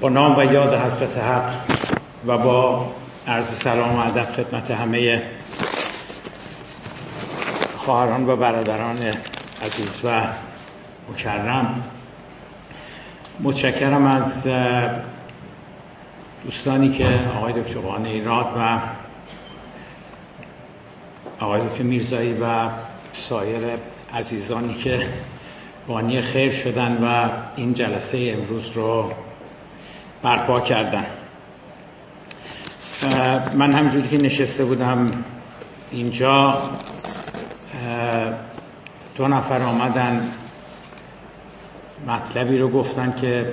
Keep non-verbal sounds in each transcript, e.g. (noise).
با نام و یاد حضرت حق و با عرض سلام و ادب خدمت همه خواهران و برادران عزیز و مکرم. متشکرم از دوستانی که آقای دکتر قانه ایراد و آقای دکتر میرزایی و سایر عزیزانی که بانی خیر شدن و این جلسه امروز رو برپا کردن. من همجوری که نشسته بودم اینجا دو نفر آمدن. مطلبی رو گفتن که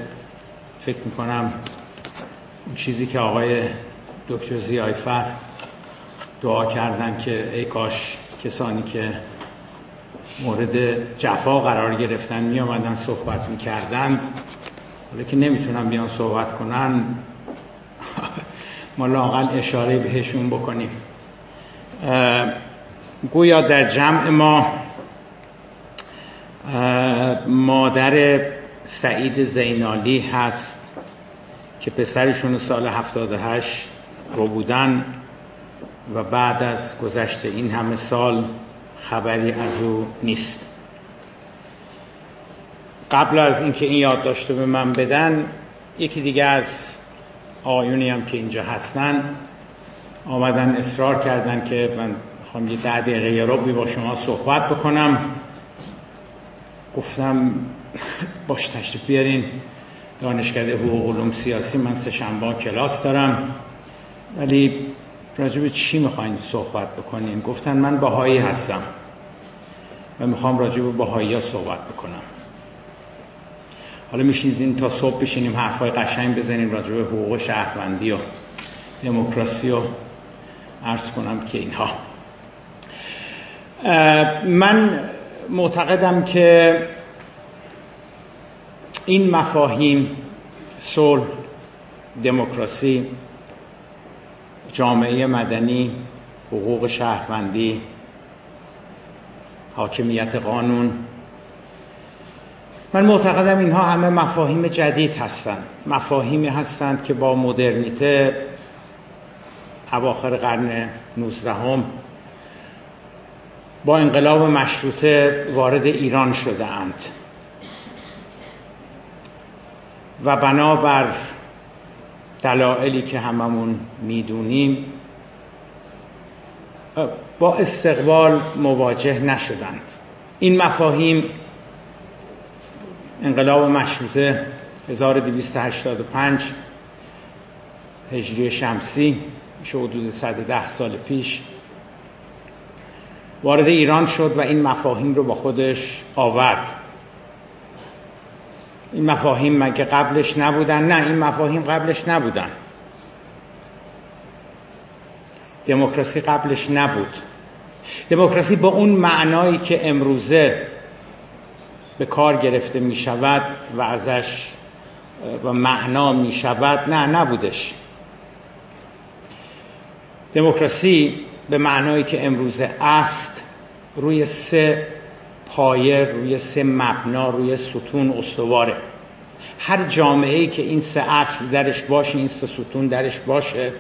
فکر می‌کنم چیزی که آقای دکتر زیایفر دعا کردن که ای کاش کسانی که مورد جفا قرار گرفتن می آمدن صحبت می کردن ولی که نمی‌تونن بیان صحبت کنن ما لاقل اشاره بهشون بکنیم. گویا در جمع ما مادر سعید زینالی هست که پسرشون سال 78 رو بودن و بعد از گذشته این همه سال خبری از او نیست. قبل از اینکه این یاد داشته به من بدن یکی دیگه از آیونی هم که اینجا هستن آمدن اصرار کردن که من می‌خوام یه ده دقیقه یه با شما صحبت بکنم. گفتم باش تشریف بیارین. دانشکده حقوق علوم سیاسی من سه شنبه کلاس دارم. ولی راجع به چی می‌خواین صحبت بکنین؟ گفتن من باهایی هستم و می‌خوام راجع به باهایی ها صحبت بکنم. حالا میشینید تا صبح بشینیم حرفای قشنگ بزنیم راجع به حقوق شهروندی و دموکراسی و عرض کنم که اینها. من معتقدم که این مفاهیم صلح دموکراسی جامعه مدنی حقوق شهروندی حاکمیت قانون من معتقدم اینها همه مفاهیم جدید هستند. مفاهیمی هستند که با مدرنیته اواخر قرن 19 هم با انقلاب مشروطه وارد ایران شده اند و بنابر دلایلی که هممون می‌دونیم با استقبال مواجه نشدند. این مفاهیم انقلاب مشروطه 1285 هجری شمسی میشه حدود 110 سال پیش. وارد ایران شد و این مفاهیم رو با خودش آورد. این مفاهیم مگه قبلش نبودن؟ نه این مفاهیم قبلش نبودن. دموکراسی قبلش نبود. دموکراسی با اون معنایی که امروزه به کار گرفته می شود و ازش و معنا می شود نه نبودش. دموکراسی به معنایی که امروزه است روی سه پایه روی سه مبنا روی ستون استواره. هر جامعه ای که این سه اصل درش باشه این سه ستون درش باشه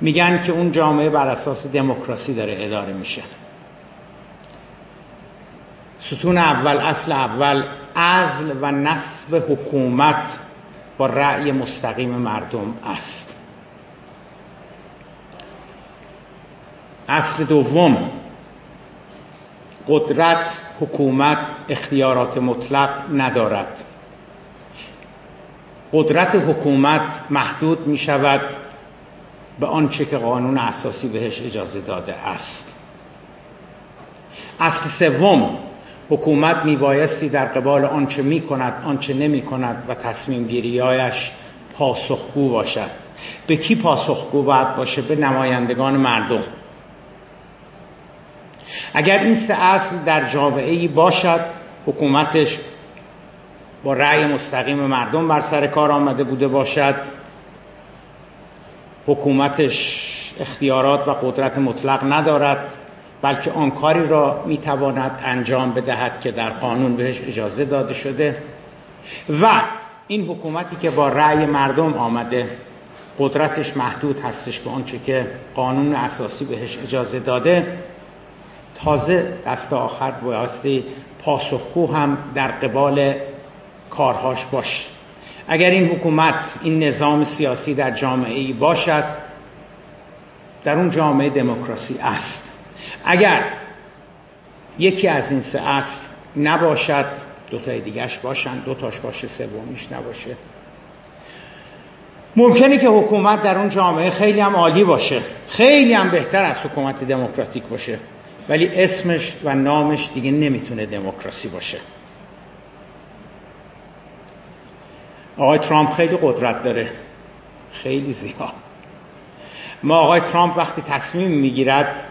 میگن که اون جامعه بر اساس دموکراسی داره اداره میشه. ستون اول اصل اول ازل و نصب حکومت با رأی مستقیم مردم است. اصل دوم قدرت حکومت اختیارات مطلق ندارد. قدرت حکومت محدود می شود به آنچه که قانون اساسی بهش اجازه داده است. اصل سوم حکومت میبایستی در قبال آنچه می کند آنچه نمی کند و تصمیم گیریایش پاسخگو باشد. به کی پاسخگو باید باشه؟ به نمایندگان مردم. اگر این سه اصل در جامعه ای باشد حکومتش با رأی مستقیم مردم بر سر کار آمده بوده باشد. حکومتش اختیارات و قدرت مطلق ندارد. بلکه آن کاری را می‌تواند انجام بدهد که در قانون بهش اجازه داده شده. و این حکومتی که با رأی مردم آمده قدرتش محدود هستش به آنچه که قانون اساسی بهش اجازه داده. تازه دست آخر بایستی پاسخگو هم در قبال کارهاش باش. اگر این حکومت این نظام سیاسی در جامعه ای باشد در اون جامعه دموکراسی است. اگر یکی از این سه اصل نباشد دو تای دیگرش باشن دو تاش باشه سومیش نباشه. ممکنه که حکومت در اون جامعه خیلی هم عالی باشه. خیلی هم بهتر از حکومت دموکراتیک باشه. ولی اسمش و نامش دیگه نمی‌تونه دموکراسی باشه. آقای ترامپ خیلی قدرت داره. خیلی زیاد. ما آقای ترامپ وقتی تصمیم می‌گیرد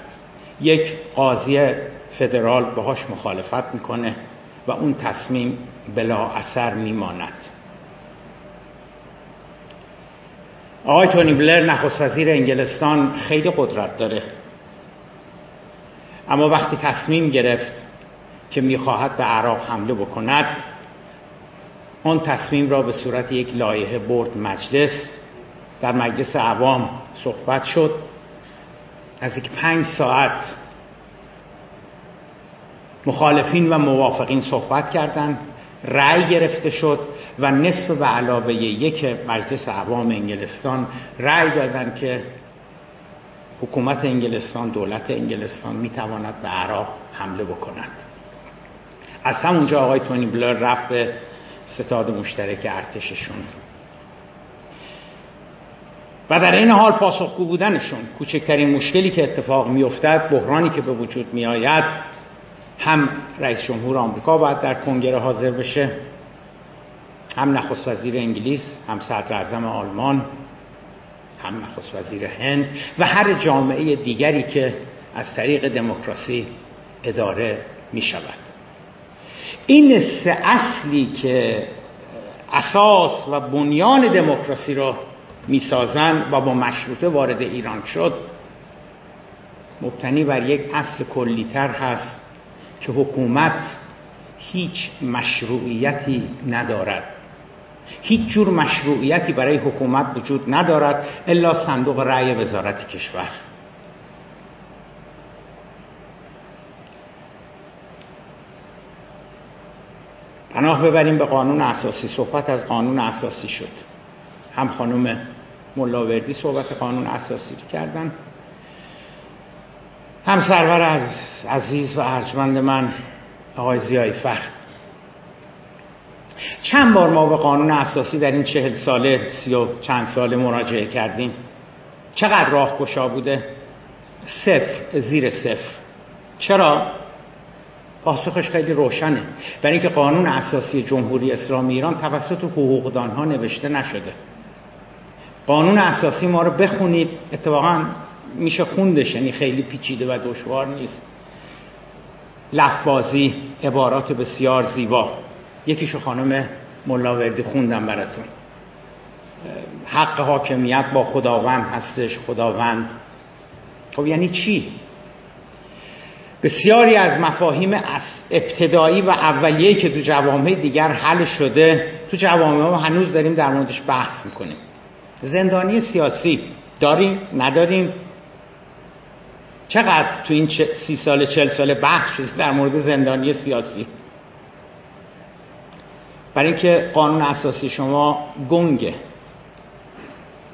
یک قاضی فدرال باهاش مخالفت می‌کنه و اون تصمیم بلا اثر میماند. آقای تونی بلر نخست وزیر انگلستان خیلی قدرت داره. اما وقتی تصمیم گرفت که می‌خواهد به عراق حمله بکند آن تصمیم را به صورت یک لایحه برد مجلس در مجلس عوام صحبت شد. از یک پنج ساعت مخالفین و موافقین صحبت کردند رأی گرفته شد و نصف به علاوه یک مجلس عوام انگلستان رأی دادند که حکومت انگلستان دولت انگلستان می‌تواند به عراق حمله بکند. از همونجا آقای تونی بلر رفت به ستاد مشترک ارتششون. و در این حال پاسخگو بودنشون کوچکترین مشکلی که اتفاق میافتد بحرانی که به وجود میآید هم رئیس جمهور آمریکا باید در کنگره حاضر بشه هم نخست وزیر انگلیس هم صدر اعظم آلمان هم نخست وزیر هند و هر جامعه دیگری که از طریق دموکراسی اداره می شود این سه اصلی که اساس و بنیان دموکراسی را می‌سازند و با مشروطه وارد ایران شد. مبتنی بر یک اصل کلیتر هست که حکومت هیچ مشروعیتی ندارد. هیچ جور مشروعیتی برای حکومت وجود ندارد الا صندوق رأی وزارت کشور. پناه ببریم به قانون اساسی. صحبت از قانون اساسی شد. هم خانم ملاوردی صحبت قانون اساسی کردن. هم سرور از عزیز و ارجمند من آقای زیای فر. چند بار ما به قانون اساسی در این چهل ساله سی و چند ساله مراجعه کردیم. چقدر راه گشا بوده؟ صفر زیر صفر. چرا؟ پاسخش خیلی روشنه. برای اینکه قانون اساسی جمهوری اسلامی ایران توسط حقوقدانها نوشته نشده. قانون اساسی ما رو بخونید اتفاقا میشه خوندش یعنی خیلی پیچیده و دشوار نیست. لفظی عبارات بسیار زیبا. یکیشو خانم ملاوردی خوندم براتون. حق حاکمیت با خداوند هستش خداوند. خب یعنی چی؟ بسیاری از مفاهیم ابتدایی و اولیه‌ای که تو جوامع دیگر حل شده تو جوامع ما هنوز داریم در موردش بحث می‌کنیم. زندانی سیاسی داریم؟ نداریم. چقدر تو این سی سال چل سال بحث شده در مورد زندانی سیاسی؟ برای اینکه قانون اساسی شما گنگه.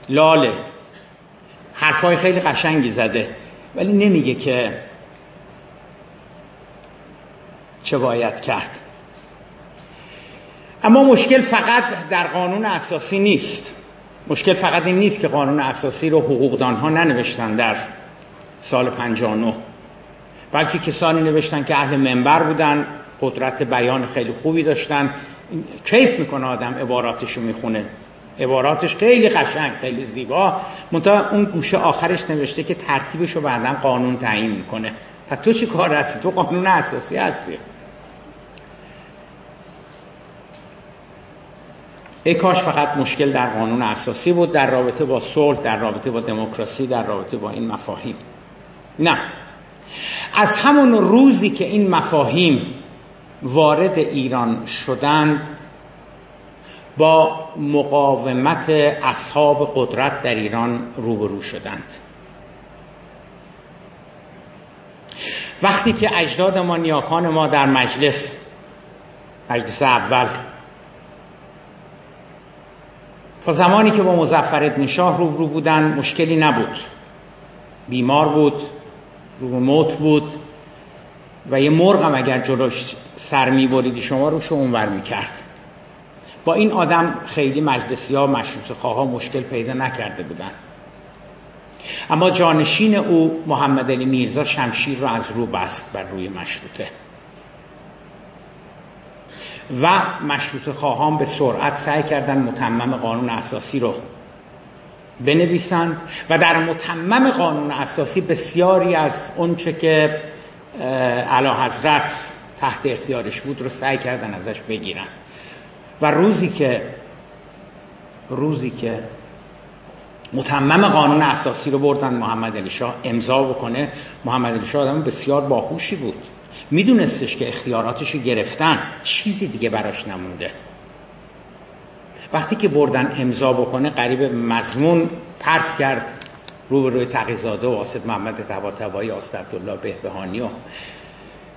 لاله. حرفای خیلی قشنگی زده. ولی نمیگه که چه باید کرد. اما مشکل فقط در قانون اساسی نیست. مشکل فقط این نیست که قانون اساسی رو حقوقدان ها ننوشتن در سال 59 بلکه کسانی نوشتن که اهل منبر بودن قدرت بیان خیلی خوبی داشتن. کیف می‌کنه آدم عباراتشو می‌خونه. عباراتش خیلی قشنگ خیلی زیبا. منتها اون گوشه آخرش نوشته که ترتیبشو بعدا قانون تعیین می‌کنه. پس تو چی کار هستی؟ تو قانون اساسی هستی. ای کاش فقط مشکل در قانون اساسی بود در رابطه با صلح در رابطه با دموکراسی در رابطه با این مفاهیم. نه. از همون روزی که این مفاهیم وارد ایران شدند با مقاومت اصحاب قدرت در ایران روبرو شدند. وقتی که اجداد ما نیاکان ما در مجلس مجلس اول تا زمانی که با مزفر شاه روبرو بودن مشکلی نبود. بیمار بود رو موت بود و یه مرغ هم اگر جلوش سر میبریدی شما روشو اونور می‌کرد. با این آدم خیلی مجلسی ها مشروط خواه مشکل پیدا نکرده بودن. اما جانشین او محمد علی میرزا شمشیر را از رو بست بر روی مشروطه. و مشروط خواهان به سرعت سعی کردن متمم قانون اساسی رو بنویسند و در متمم قانون اساسی بسیاری از اونچه که علا حضرت تحت اختیارش بود رو سعی کردن ازش بگیرن. و روزی که روزی که متمم قانون اساسی رو بردن محمد علی شاه امضا بکنه محمد علی شاه آدم بسیار باهوشی بود. میدونستش که اختیاراتش رو گرفتن. چیزی دیگه براش نمونده. وقتی که بردن امضا بکنه قریب مضمون پرت کرد. رو روی تقیزاده و آسد محمد تباتبایی آسد عبدالله بهبهانی و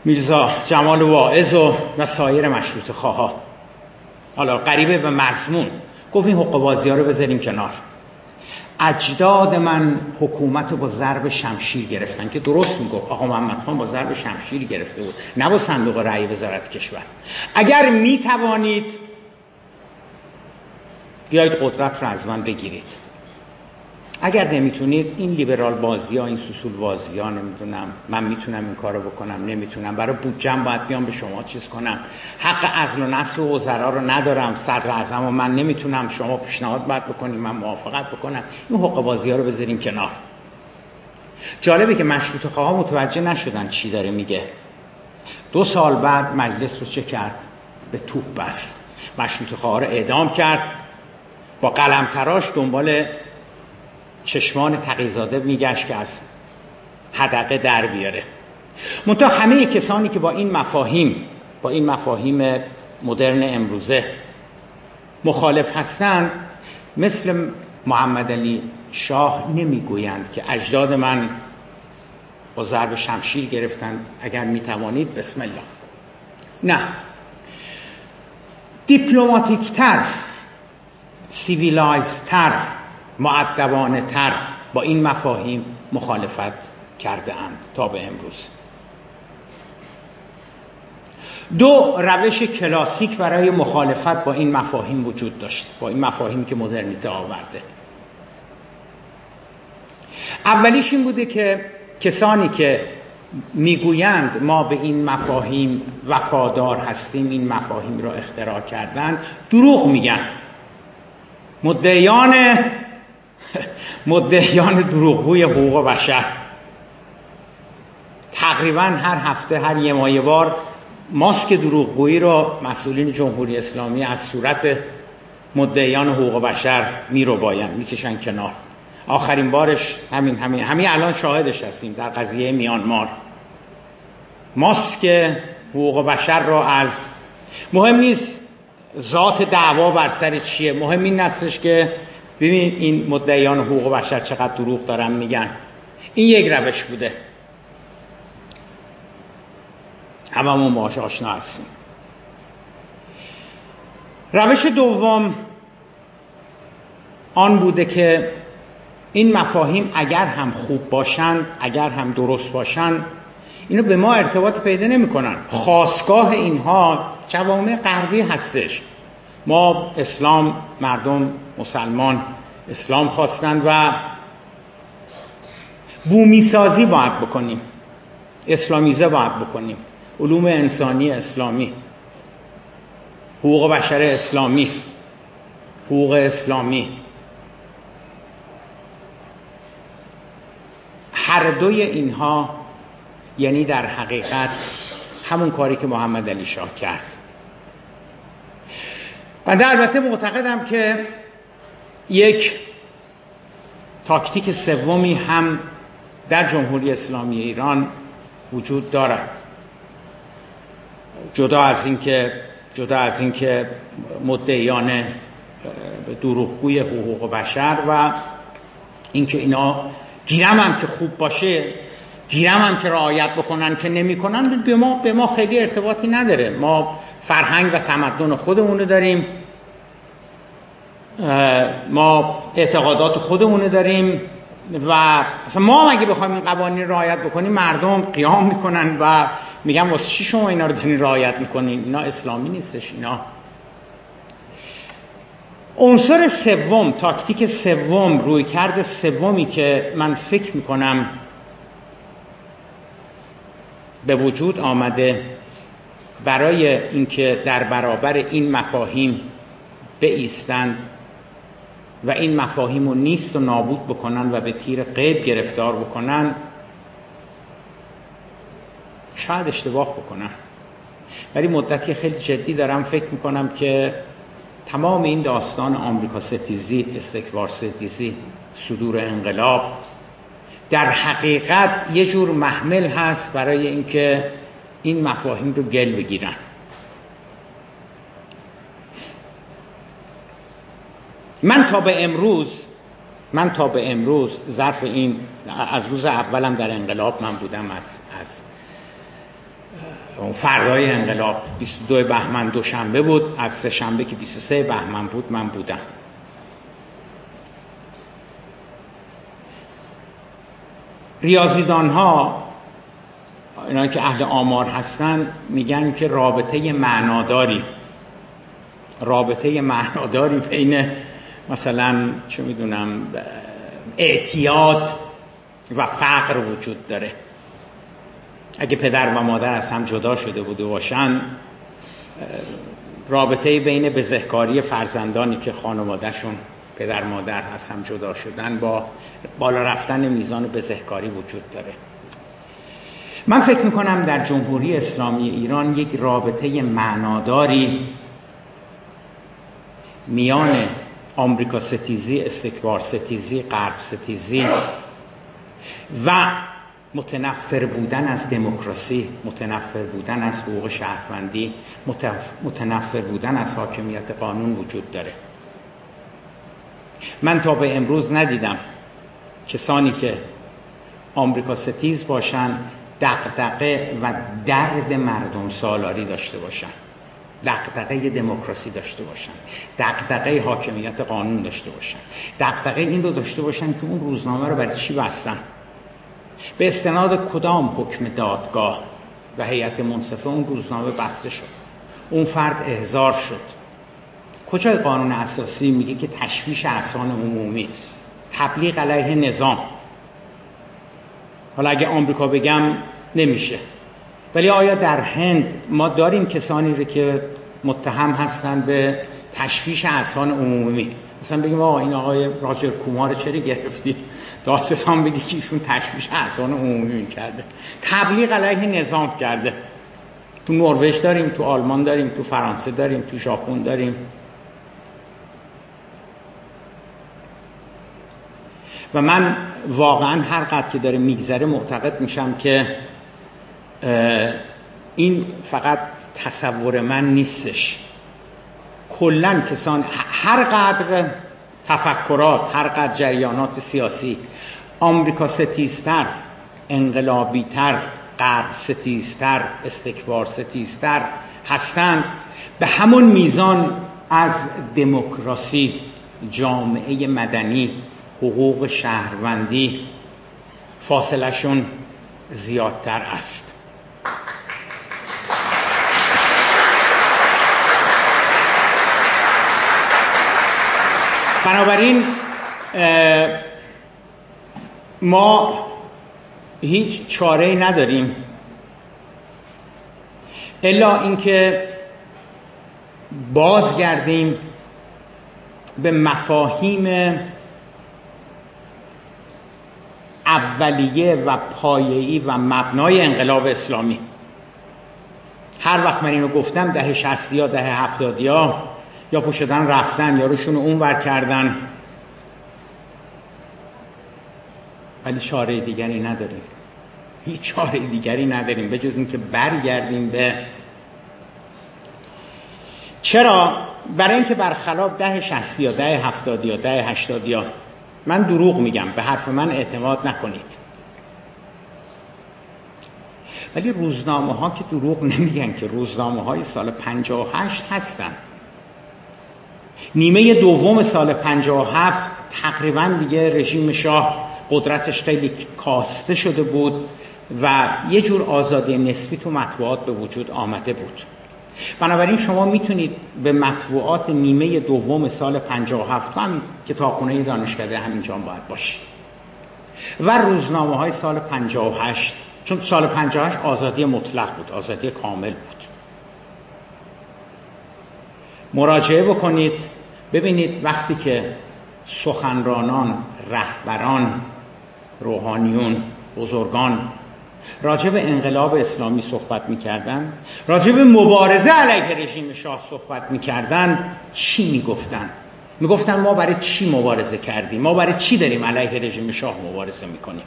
میرزا جمال واعظ و, و سایر مشروط خواه حالا قریبه به مضمون. گفت این حقوق ها رو بذاریم کنار. اجداد من حکومت رو با ضرب شمشیر گرفتن که درست می‌گفت. آقا محمد خان با ضرب شمشیر گرفته بود نه با صندوق رأی وزارت کشور. اگر می‌توانید بیایید قدرت رو از من بگیرید. اگر نمی‌تونید این لیبرال بازی ها این سوسول بازی ها نمی‌دونم من می‌تونم این کارو بکنم نمی‌تونم. برای بودجم باید بیام به شما چیز کنم. حق ازل و نسل و وزرا رو ندارم صدر اعظم و من نمی‌تونم شما پیشنهاد باید بکنیم من موافقت بکنم. این حق بازی ها رو بذاریم کنار. جالبه که مشروط خواه متوجه نشدن چی داره میگه. دو سال بعد مجلس رو چه کرد؟ به توپ بست. مشروط خواه رو اعدام کرد. با قلم تراش دنبال چشمان تقیزاده میگشت که از حدقه در بیاره. منتها همه کسانی که با این مفاهیم با این مفاهیم مدرن امروزه مخالف هستند مثل محمد علی شاه نمی‌گویند که اجداد من با ضرب شمشیر گرفتن اگر می‌توانید بسم الله. نه. دیپلماتیکتر civilized تر مؤدبانه تر با این مفاهیم مخالفت کرده اند تا به امروز. دو روش کلاسیک برای مخالفت با این مفاهیم وجود داشت با این مفاهیمی که مدرنیته آورده. اولیش این بوده که کسانی که می‌گویند ما به این مفاهیم وفادار هستیم این مفاهیم را اختراع کردند دروغ میگن. مدعیان (laughs) مدهیان دروغگوی حقوق بشر. تقریبا هر هفته هر یه مایه بار ماسک دروغگویی را مسئولین جمهوری اسلامی از صورت مدعیان حقوق بشر می رو باین می‌کشن کنار. آخرین بارش همین همین همین الان شاهدش هستیم در قضیه میانمار. ماسک حقوق بشر را از مهم نیست ذات دعوا بر سر چیه مهم این نستش که ببین این مدعیان حقوق بشر چقدر دروغ دارن میگن. این یک روش بوده. هممون باهاش آشنا هستیم. روش دوم آن بوده که این مفاهیم اگر هم خوب باشن اگر هم درست باشن اینو به ما ارتباط پیدا نمی‌کنن. خواستگاه اینها جوامع غربی هستش. ما اسلام مردم مسلمان اسلام خواستن و بومیسازی باید بکنیم. اسلامیزه باید بکنیم. علوم انسانی اسلامی. حقوق بشر اسلامی. حقوق اسلامی. هر دوی اینها یعنی در حقیقت همون کاری که محمد علی شاه کرد. و البته معتقدم که یک تاکتیک سومی هم در جمهوری اسلامی ایران وجود دارد. جدا از اینکه جدا از اینکه مدعیان به دروغگوی حقوق بشر و اینکه اینا گیرم هم که خوب باشه گیرم هم که رعایت بکنن که نمی‌کنن به ما به ما خیلی ارتباطی نداره. ما فرهنگ و تمدن خودمونو داریم. ما اعتقادات خودمونو داریم. و اصلا ما اگه بخوایم این قوانین رعایت بکنیم مردم قیام می‌کنن و میگن واسه چی شما اینا رو دارین رعایت می‌کنین؟ اینا اسلامی نیستش اینا. عنصر سوم تاکتیک سوم روی کرد سومی که من فکر می‌کنم به وجود آمده برای اینکه در برابر این مفاهیم بایستند و این مفاهیم رو نیست و نابود بکنن و به تیر قیب گرفتار بکنن شاید اشتباه بکنن ولی مدتی خیلی جدی دارم فکر می‌کنم که تمام این داستان آمریکا ستیزی استکبار ستیزی صدور انقلاب در حقیقت یه جور محمل هست برای اینکه این مفاهیم رو گل بگیرن. من تا به امروز من تا به امروز ظرف این از روز اولم در انقلاب من بودم از از فردای انقلاب. 22 بهمن دوشنبه بود از سه شنبه که 23 بهمن بود من بودم. ریاضیدان ها اینا که اهل آمار هستن میگن که رابطه معناداری. رابطه معناداری بین مثلا چه می‌دونم اعتیاد و فقر وجود داره. اگه پدر و مادر از هم جدا شده بوده باشن رابطه بین بزهکاری فرزندانی که خانوادهشون پدر مادر از هم جدا شدن با بالا رفتن میزان بزهکاری وجود داره. من فکر می‌کنم در جمهوری اسلامی ایران یک رابطه معناداری میان آمریکا ستیزی استکبار ستیزی غرب ستیزی و متنفر بودن از دموکراسی متنفر بودن از حقوق شهروندی متنفر بودن از حاکمیت قانون وجود داره. من تا به امروز ندیدم کسانی که آمریکا ستیز باشن دقدقه و درد مردم سالاری داشته باشن. دقدقه دموکراسی داشته باشن. دقدقه حاکمیت قانون داشته باشن. دقدقه این رو داشته باشن که اون روزنامه رو برای چی بستن؟ به استناد کدام حکم دادگاه و هیئت منصفه اون روزنامه بسته شد؟ اون فرد احضار شد. کجای قانون اساسی میگه که تشویش احسان عمومی؟ تبلیغ علیه نظام. حالا اگه آمریکا بگم نمیشه. ولی آیا در هند ما داریم کسانی رو که متهم هستن به تشویش احسان عمومی؟ مثلا بگیم آقا این آقای راجر کومار چرا گرفتی؟ داستان بگی که ایشون تشویش احسان عمومی کرده. تبلیغ علیه نظام کرده. تو نروژ داریم تو آلمان داریم تو فرانسه داریم تو ژاپن داریم. و من واقعا هر قدر که داره میگذره معتقد میشم که این فقط تصور من نیستش. کلا کسان هر قدر تفکرات هر قدر جریانات سیاسی آمریکا ستیزتر انقلابیتر غرب ستیزتر استکبار ستیزتر هستند به همون میزان از دموکراسی جامعه مدنی حقوق شهروندی فاصلشون زیادتر است. بنابراین ما هیچ چاره ای نداریم. الا اینکه بازگردیم به مفاهیم اولیه و پایه‌ای و مبنای انقلاب اسلامی. هر وقت من اینو گفتم ده شستی یا ده هفتادی ها یا پوشدن رفتن یا روشون اون ور کردن. ولی چاره دیگری نداریم. هیچ چاره دیگری نداریم. به جز اینکه برگردیم به چرا؟ برای اینکه برخلاف ده شستی یا ده هفتادی یا ده هشتادی یا من دروغ میگم به حرف من اعتماد نکنید. ولی روزنامه ها که دروغ نمیگن که روزنامه های سال 58 هستن. نیمه دوم سال 57 تقریبا دیگه رژیم شاه قدرتش خیلی کاسته شده بود و یه جور آزادی نسبی تو مطبوعات به وجود آمده بود. بنابراین شما می‌تونید به مطبوعات نیمه دوم سال 57 هم کتابخونه دانشکده همینجا باید باشه و روزنامه های سال 58 چون سال 58 آزادی مطلق بود آزادی کامل بود. مراجعه بکنید ببینید وقتی که سخنرانان رهبران روحانیون بزرگان راجع به انقلاب اسلامی صحبت می‌کردن راجع به مبارزه علیه رژیم شاه صحبت می‌کردن چی می‌گفتن؟ می‌گفتن ما برای چی مبارزه کردیم؟ ما برای چی داریم علیه رژیم شاه مبارزه می‌کنیم؟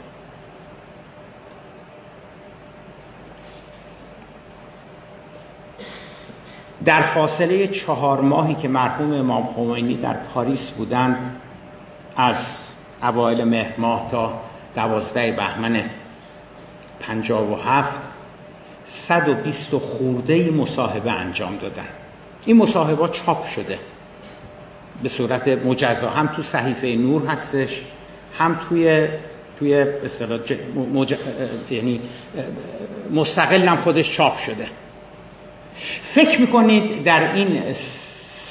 در فاصله چهار ماهی که مرحوم امام خمینی در پاریس بودند از اوایل مهر ماه تا دوازده بهمن پنجاب و هفت صد و بیست و خورده مصاحبه انجام دادن. این مصاحبه چاپ شده. به صورت مجزا. هم تو صحیفه نور هستش هم توی توی مج... یعنی مستقل هم خودش چاپ شده. فکر می‌کنید در این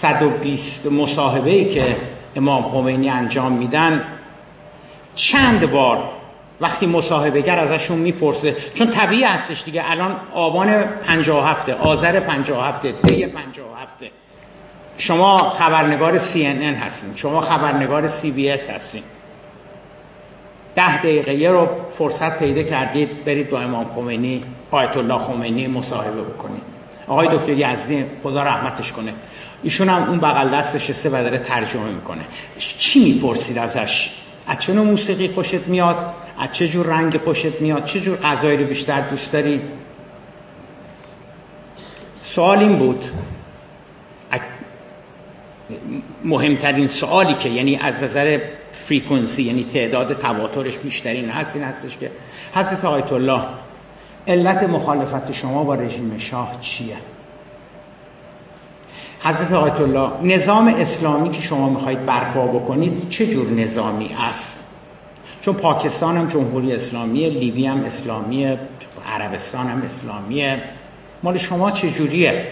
120 مصاحبه ای که امام خمینی انجام میدن چند بار وقتی مصاحبهگر ازشون می‌پرسه چون طبیعی هستش دیگه الان آبان 57 آذر 57 دی 57 شما خبرنگار CNN هستین شما خبرنگار CBS هستین. ده دقیقه رو فرصت پیدا کردید برید با امام خمینی آیت الله خمینی مصاحبه بکنید. آقای دکتر یزدی خدا رحمتش کنه. ایشون هم اون بغل دستش سه بدره ترجمه می‌کنه. چی می‌پرسید ازش؟ از چه نوع موسیقی خوشت میاد؟ از چه جور رنگ خوشت میاد؟ چه جور غذایی رو بیشتر دوست داری؟ سوال این بود. مهمترین سوالی که یعنی از نظر فریکونسی یعنی تعداد تواترش بیشترین هست این هستش که حضرت آیت الله علت مخالفت شما با رژیم شاه چیه؟ حضرت آیت الله نظام اسلامی که شما می‌خواید برپا بکنید چه جور نظامی است؟ چون پاکستان هم جمهوری اسلامی لیبی هم اسلامی عربستان هم اسلامیه مال شما چه جوریه؟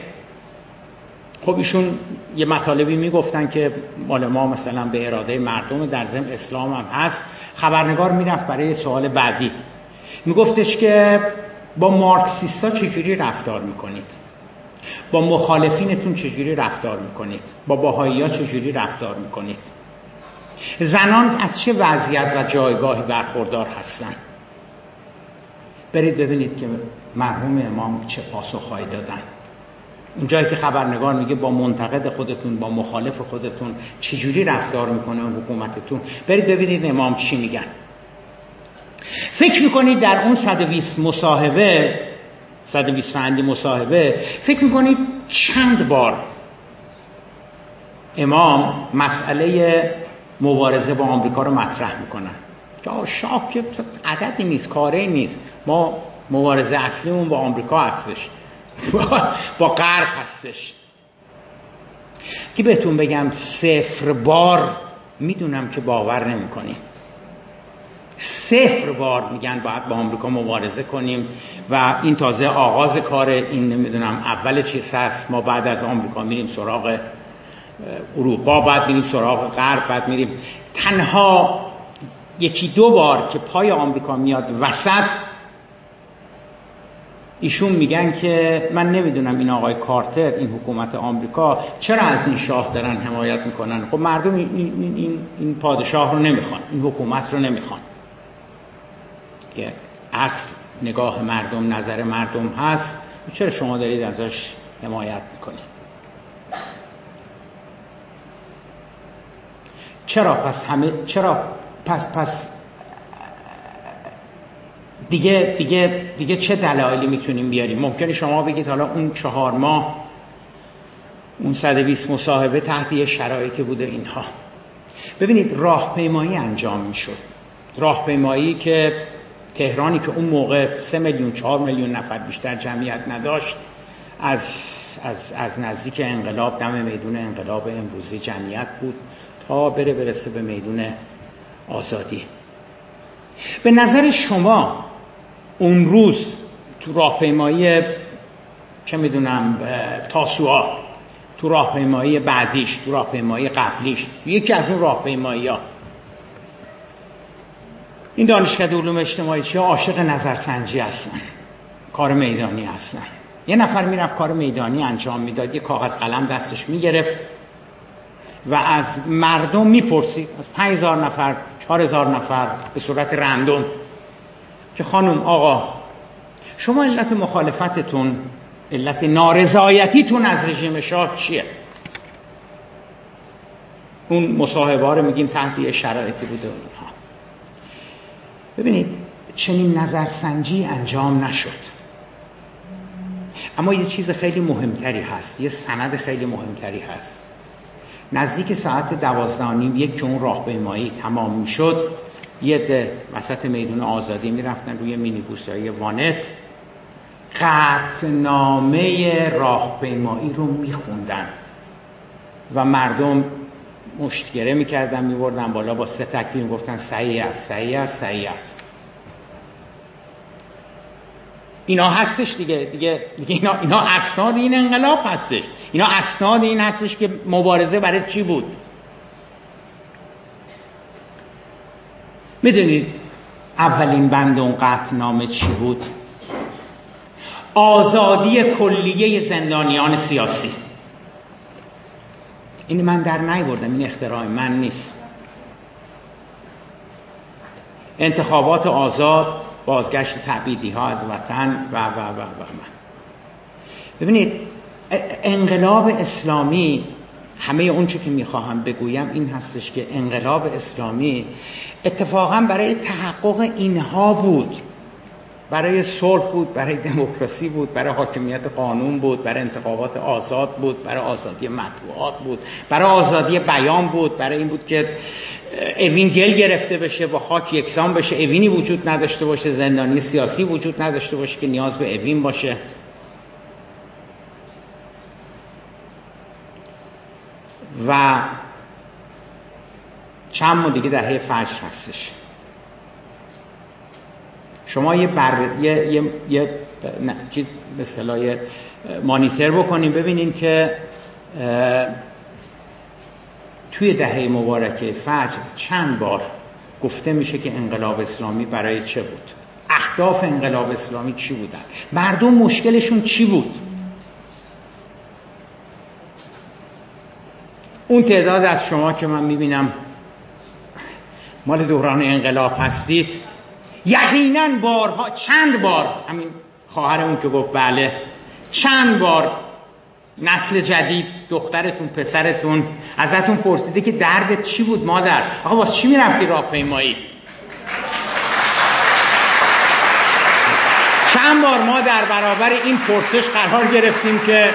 خب ایشون یه مطالبی می‌گفتن که مال ما مثلا به اراده مردم در ضمن اسلام هم هست. خبرنگار می‌رفت برای سوال بعدی. میگفتش که با مارکسیستا چجوری رفتار می‌کنید؟ با مخالفینتون چجوری رفتار می‌کنید؟ با باهایی ها چجوری رفتار می‌کنید؟ زنان از چه وضعیت و جایگاهی برخوردار هستن؟ برید ببینید که مرحوم امام چه پاسخهایی دادن. اونجایی که خبرنگار میگه با منتقد خودتون با مخالف خودتون چجوری رفتار می‌کنه اون حکومتتون؟ برید ببینید امام چی میگن. فکر می‌کنید در اون 120 مصاحبه 120 فندی مصاحبه. فکر می‌کنید چند بار امام مسئله مبارزه با آمریکا رو مطرح می‌کنن که شاه که عددی نیست کاری نیست. ما مبارزه اصلیمون با آمریکا هستش. (laughs) با غرب هستش. که بهتون بگم صفر بار می‌دونم که باور نمی‌کنید صفر بار میگن باید با آمریکا مبارزه کنیم و این تازه آغاز کار این نمی‌دونم اول چیز هست ما بعد از آمریکا میریم سراغ اروپا بعد میریم سراغ غرب بعد میریم. تنها یکی دو بار که پای آمریکا میاد وسط ایشون میگن که من نمی‌دونم این آقای کارتر این حکومت آمریکا چرا از این شاه دارن حمایت می‌کنن؟ خب مردم این, این, این پادشاه رو نمی‌خوان این حکومت رو نمی‌خوان. که اصل نگاه مردم نظر مردم هست. چرا شما دارید ازش حمایت می‌کنید؟ چرا پس همه چرا پس پس دیگه دیگه دیگه چه دلایلی می‌تونیم بیاریم؟ ممکنه شما بگید حالا اون چهار ماه اون 120 مصاحبه تحت یه شرایطی بوده اینها. ببینید راهپیمایی انجام می‌شد. راهپیمایی که تهرانی که اون موقع 3 میلیون 4 میلیون نفر بیشتر جمعیت نداشت از از, از نزدیک انقلاب دم میدون انقلاب امروزی جمعیت بود تا بره برسه به میدون آزادی. به نظر شما اون روز تو راهپیمایی چه می‌دونم تاسوعا تو راهپیمایی بعدیش تو راهپیمایی قبلیش یکی از اون راهپیمایی ها این دانشکده علوم اجتماعی چی عاشق نظرسنجی هستن. کار میدانی هستن. یه نفر می‌رفت کار میدانی انجام می‌داد یه کاغذ قلم دستش می‌گرفت و از مردم می‌پرسید. از 5000 نفر 4000 نفر به صورت رندوم که خانم آقا شما علت مخالفتتون علت نارضایتیتون از رژیم شاه چیه؟ اون مصاحبه رو میگیم تحت شرایطی بوده. اونها ببینید چنین نظرسنجی انجام نشد. اما یه چیز خیلی مهمتری هست یه سند خیلی مهمتری هست. نزدیک ساعت دوازده نیم یک که اون راهپیمایی تمام می‌شد یه ده وسط میدون آزادی می‌رفتن روی مینیبوس های وانت. قطنامه راهپیمایی رو میخوندن و مردم مشتگره می‌کردن میبردن بالا با سه تکبیر گفتن صحیح است صحیح است صحیح است. اینا هستش دیگه دیگه, دیگه اینا, اینا اسناد این انقلاب هستش. اینا اسناد این هستش که مبارزه برای چی بود؟ می‌دونید اولین بند اون قطنامه چی بود؟ آزادی کلیه زندانیان سیاسی. این من در بردم این اختراع من نیست. انتخابات آزاد بازگشت تعبیدی ها از وطن و و و و ببینید انقلاب اسلامی همه اونچه که می‌خواهم بگویم این هستش که انقلاب اسلامی اتفاقا برای تحقق اینها بود. برای صلح بود برای دموکراسی بود برای حاکمیت قانون بود برای انتخابات آزاد بود برای آزادی مطبوعات بود برای آزادی بیان بود برای این بود که اوین گل گرفته بشه با خاک یکسان بشه اوینی وجود نداشته باشه زندانی سیاسی وجود نداشته باشه که نیاز به اوین باشه. و چند ماه دیگه دهه فجر هستش. شما یه بر یه یه, یه نه چیز به مانیتر بکنیم. ببینیم که توی دهه مبارکه فجر چند بار گفته میشه که انقلاب اسلامی برای چه بود؟ اهداف انقلاب اسلامی چی بودن؟ مردم مشکلشون چی بود؟ اون تعداد از شما که من می‌بینم مال دوران انقلاب هستید یقینا بارها چند بار همین خواهرمون که گفت بله. چند بار نسل جدید دخترتون پسرتون ازتون پرسیده که دردت چی بود مادر؟ آقا واسه چی می‌رفتی راهپیمایی؟ چند بار ما در برابر این پرسش قرار گرفتیم که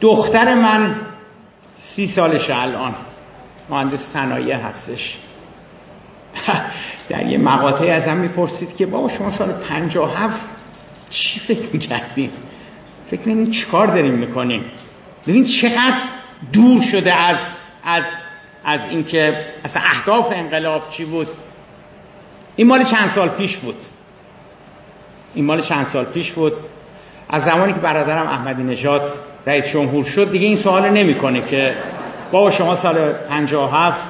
دختر من سی سالش الان. مهندس صنایع هستش. (laughs) در یه مقاطعی ازم می‌پرسید که بابا شما سال 57 چی فکر می‌کردیم فکر چی چیکار داریم می‌کنیم ببین چقدر دور شده از از از اینکه اصلا اهداف انقلاب چی بود؟ این مال چند سال پیش بود. این مال چند سال پیش بود. از زمانی که برادرم احمدی نژاد رئیس جمهور شد دیگه این سوال نمی‌کنه که بابا شما سال 57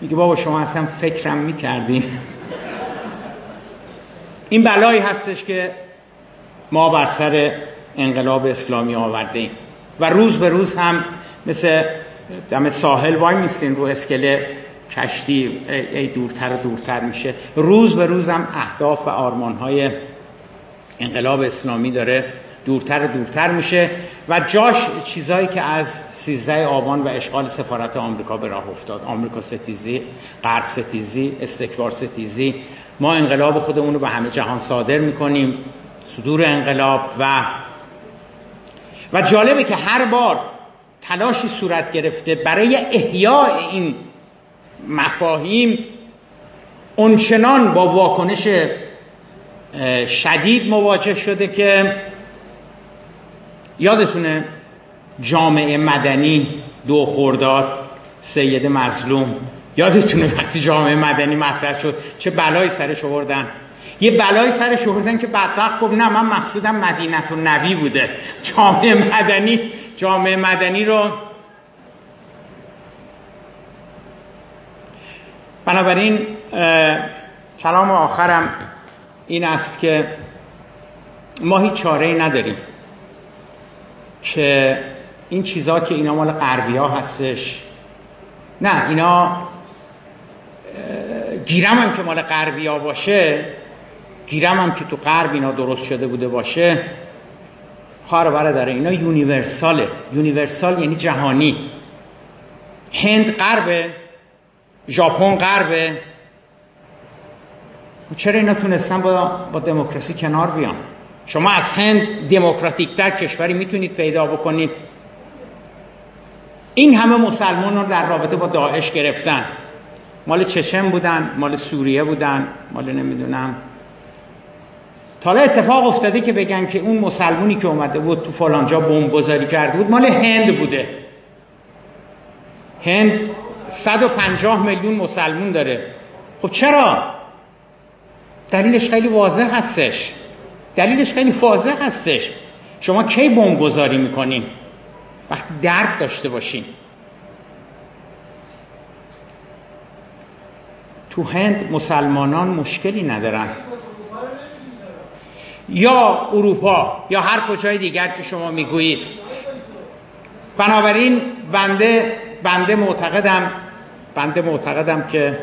میگه بابا شما اصلا فکرم می‌کردین. این بلایی هستش که ما بر سر انقلاب اسلامی آورده ایم و روز به روز هم مثل دم ساحل وای میستین رو اسکله کشتی ای دورتر و دورتر میشه. روز به روز هم اهداف و آرمانهای انقلاب اسلامی داره. دورتر دورتر میشه و جاش چیزایی که از 13 آبان و اشغال سفارت آمریکا به راه افتاد. آمریکا ستیزی غرب ستیزی استکبار ستیزی. ما انقلاب خودمون رو به همه جهان صادر می‌کنیم صدور انقلاب و و جالبه که هر بار تلاشی صورت گرفته برای احیاء این مفاهیم اونچنان با واکنش شدید مواجه شده که یادتونه جامعه مدنی دو خورداد سید مظلوم؟ یادتونه وقتی جامعه مدنی مطرح شد چه بلایی سرش آوردن؟ یه بلایی سرش آوردن که بدبخت گفت نه من مقصودم مدینت و نبی بوده. جامعه مدنی جامعه مدنی رو بنابراین کلام آخرم این است که ما هیچ چاره ای نداریم. که این چیزها که اینا مال غربی ها هستش. نه اینا گیرم هم که مال غربی ها باشه گیرم هم که تو غرب اینا درست شده بوده باشه. خواهر داره اینا یونیورساله. یونیورسال یعنی جهانی. هند غربه ژاپن غربه. چرا اینا تونستن با, با دموکراسی کنار بیان؟ شما از هند دموکراتیک تر کشوری می‌تونید پیدا بکنید. این همه مسلمان رو در رابطه با داعش گرفتن. مال چچن بودن مال سوریه بودن مال نمی‌دونم. تا اتفاق افتاده که بگن که اون مسلمونی که اومده بود تو فلانجا بمب گذاری کرده بود مال هند بوده. هند 150 میلیون مسلمون داره. خب چرا؟ دلیلش خیلی واضح هستش. دلیلش خیلی واضح هستش. شما کی بمب گذاری می‌کنین؟ وقتی درد داشته باشین. تو هند مسلمانان مشکلی ندارن. یا اروپا یا هر کجای دیگر که شما می‌گویید. بنابراین بنده بنده معتقدم بنده معتقدم که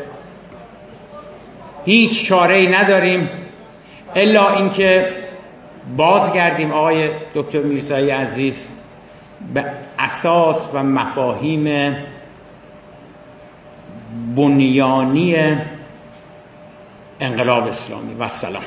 هیچ چاره ای نداریم. الا اینکه بازگردیم آقای دکتر میرزایی عزیز به اساس و مفاهیم بنیانی انقلاب اسلامی. و سلام.